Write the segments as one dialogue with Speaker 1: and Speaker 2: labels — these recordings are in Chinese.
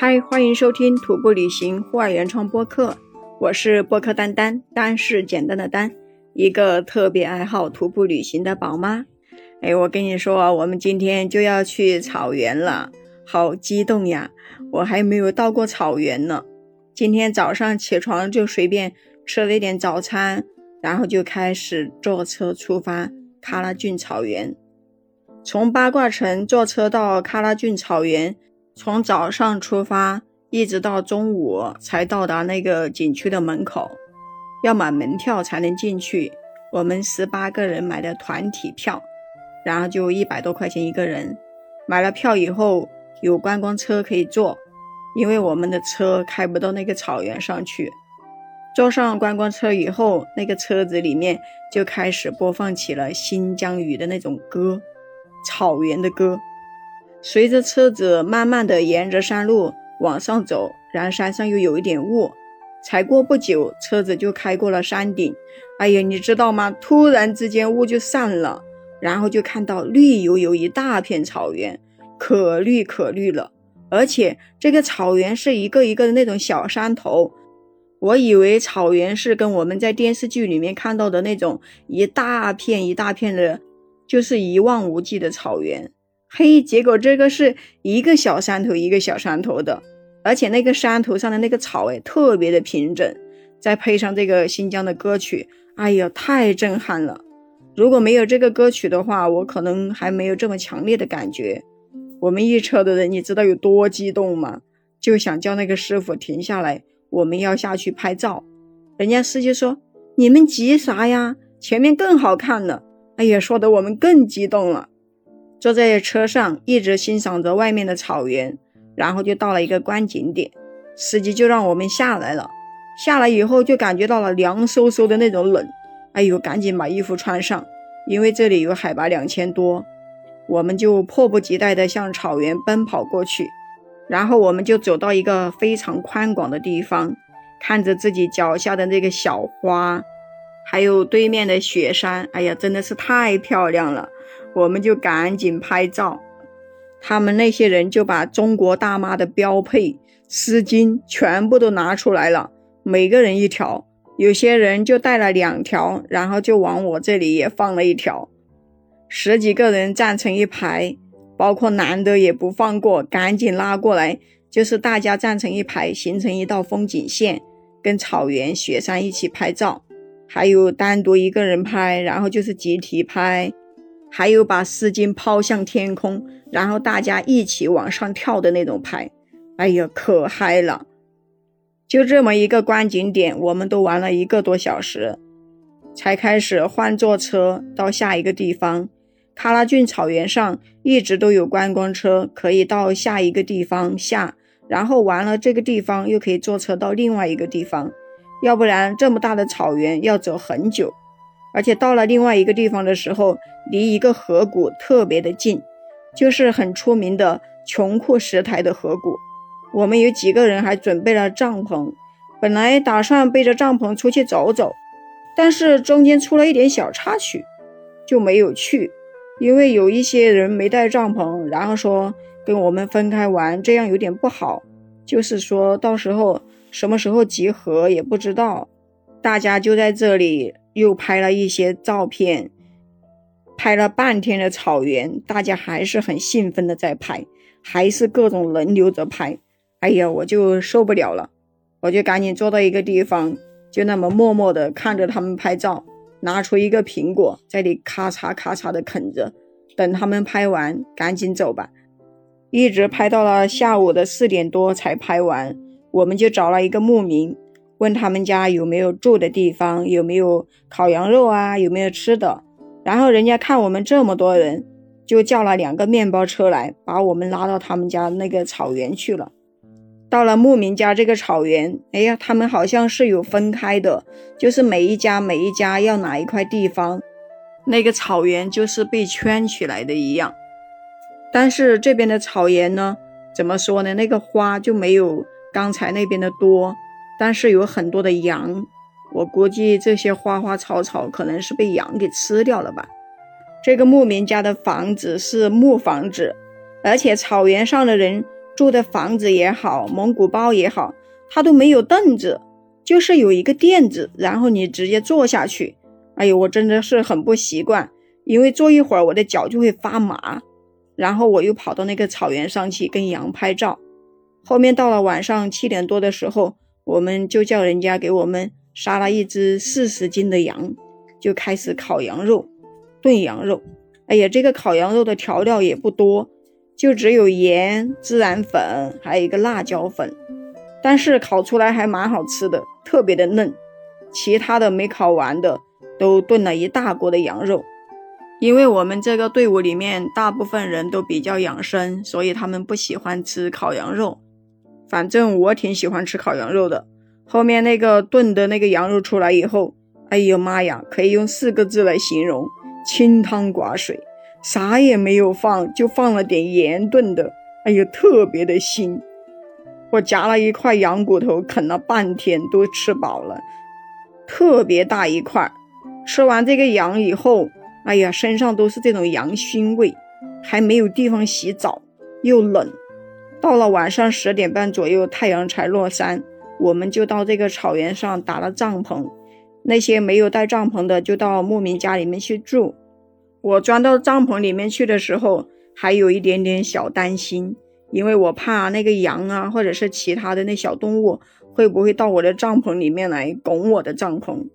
Speaker 1: 嗨，欢迎收听徒步旅行户外原创播客，我是播客丹丹，丹是简单的丹，一个特别爱好徒步旅行的宝妈。哎，我跟你说，我们今天就要去草原了，好激动呀！我还没有到过草原呢。今天早上起床就随便吃了一点早餐，然后就开始坐车出发，喀拉峻草原。从八卦城坐车到喀拉峻草原。从早上出发，一直到中午才到达那个景区的门口，要买门票才能进去。我们十八个人买的团体票，然后就一百多块钱一个人。买了票以后，有观光车可以坐，因为我们的车开不到那个草原上去。坐上观光车以后，那个车子里面就开始播放起了新疆语的那种歌，草原的歌。随着车子慢慢的沿着山路往上走，然后山上又有一点雾，才过不久，车子就开过了山顶。哎呀，你知道吗？突然之间雾就散了，然后就看到绿油油一大片草原，可绿可绿了。而且这个草原是一个一个的那种小山头，我以为草原是跟我们在电视剧里面看到的那种一大片一大片的，就是一望无际的草原。嘿，结果这个是一个小山头一个小山头的，而且那个山头上的那个草哎，特别的平整，再配上这个新疆的歌曲，哎呀，太震撼了！如果没有这个歌曲的话，我可能还没有这么强烈的感觉。我们一车的人，你知道有多激动吗？就想叫那个师傅停下来，我们要下去拍照。人家司机说：“你们急啥呀？前面更好看呢。”哎呀，说的我们更激动了。坐在车上，一直欣赏着外面的草原，然后就到了一个观景点，司机就让我们下来了。下来以后就感觉到了凉飕飕的那种冷，哎呦，赶紧把衣服穿上，因为这里有海拔两千多。我们就迫不及待地向草原奔跑过去，然后我们就走到一个非常宽广的地方，看着自己脚下的那个小花，还有对面的雪山，哎呀，真的是太漂亮了。我们就赶紧拍照，他们那些人就把中国大妈的标配丝巾全部都拿出来了，每个人一条，有些人就带了两条，然后就往我这里也放了一条，十几个人站成一排，包括男的也不放过，赶紧拉过来，就是大家站成一排，形成一道风景线，跟草原、雪山一起拍照，还有单独一个人拍，然后就是集体拍。还有把丝巾抛向天空，然后大家一起往上跳的那种拍，哎呀，可嗨了！就这么一个观景点，我们都玩了一个多小时，才开始换坐车到下一个地方。喀拉峻草原上一直都有观光车，可以到下一个地方下，然后完了这个地方又可以坐车到另外一个地方，要不然这么大的草原要走很久。而且到了另外一个地方的时候，离一个河谷特别的近，就是很出名的穷库什台的河谷。我们有几个人还准备了帐篷，本来打算背着帐篷出去走走，但是中间出了一点小插曲，就没有去。因为有一些人没带帐篷，然后说跟我们分开玩，这样有点不好。就是说到时候什么时候集合也不知道，大家就在这里。又拍了一些照片，拍了半天的草原，大家还是很兴奋的在拍，还是各种轮流着拍。哎呀，我就受不了了，我就赶紧坐到一个地方，就那么默默的看着他们拍照，拿出一个苹果，在里咔嚓咔嚓的啃着，等他们拍完，赶紧走吧。一直拍到了下午的四点多才拍完，我们就找了一个牧民。问他们家有没有住的地方，有没有烤羊肉啊，有没有吃的。然后人家看我们这么多人，就叫了两个面包车来，把我们拉到他们家那个草原去了。到了牧民家这个草原，哎呀，他们好像是有分开的，就是每一家每一家要哪一块地方，那个草原就是被圈起来的一样。但是这边的草原呢，怎么说呢？那个花就没有刚才那边的多。但是有很多的羊，我估计这些花花草草可能是被羊给吃掉了吧。这个牧民家的房子是木房子，而且草原上的人住的房子也好，蒙古包也好，它都没有凳子，就是有一个垫子，然后你直接坐下去。哎呦，我真的是很不习惯，因为坐一会儿我的脚就会发麻。然后我又跑到那个草原上去跟羊拍照。后面到了晚上七点多的时候，我们就叫人家给我们杀了一只四十斤的羊，就开始烤羊肉、炖羊肉。哎呀，这个烤羊肉的调料也不多，就只有盐、孜然粉，还有一个辣椒粉。但是烤出来还蛮好吃的，特别的嫩。其他的没烤完的，都炖了一大锅的羊肉。因为我们这个队伍里面大部分人都比较养生，所以他们不喜欢吃烤羊肉。反正我挺喜欢吃烤羊肉的。后面那个炖的那个羊肉出来以后，哎呦妈呀，可以用四个字来形容：清汤寡水，啥也没有放，就放了点盐炖的。哎呦，特别的腥。我夹了一块羊骨头，啃了半天都吃饱了，特别大一块。吃完这个羊以后。哎呀，身上都是这种羊腥味，还没有地方洗澡，又冷。到了晚上十点半左右，太阳才落山，我们就到这个草原上搭了帐篷。那些没有带帐篷的，就到牧民家里面去住。我钻到帐篷里面去的时候，还有一点点小担心，因为我怕那个羊啊，或者是其他的那小动物，会不会到我的帐篷里面来拱我的帐篷？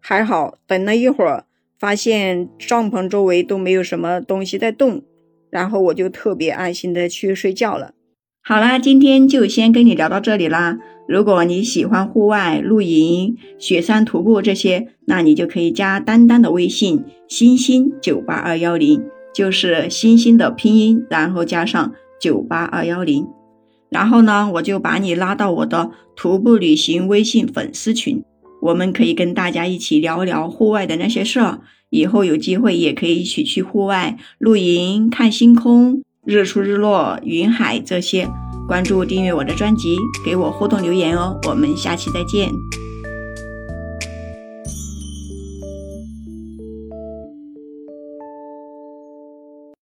Speaker 1: 还好，等了一会儿。发现帐篷周围都没有什么东西在动，然后我就特别安心的去睡觉了。好啦，今天就先跟你聊到这里啦。如果你喜欢户外露营、雪山徒步这些，那你就可以加丹丹的微信“星星九八二幺零”，就是星星的拼音，然后加上九八二幺零。然后呢，我就把你拉到我的徒步旅行微信粉丝群。我们可以跟大家一起聊聊户外的那些事儿，以后有机会也可以一起去户外露营、看星空、日出日落、云海这些。关注订阅我的专辑，给我互动留言哦。我们下期再见。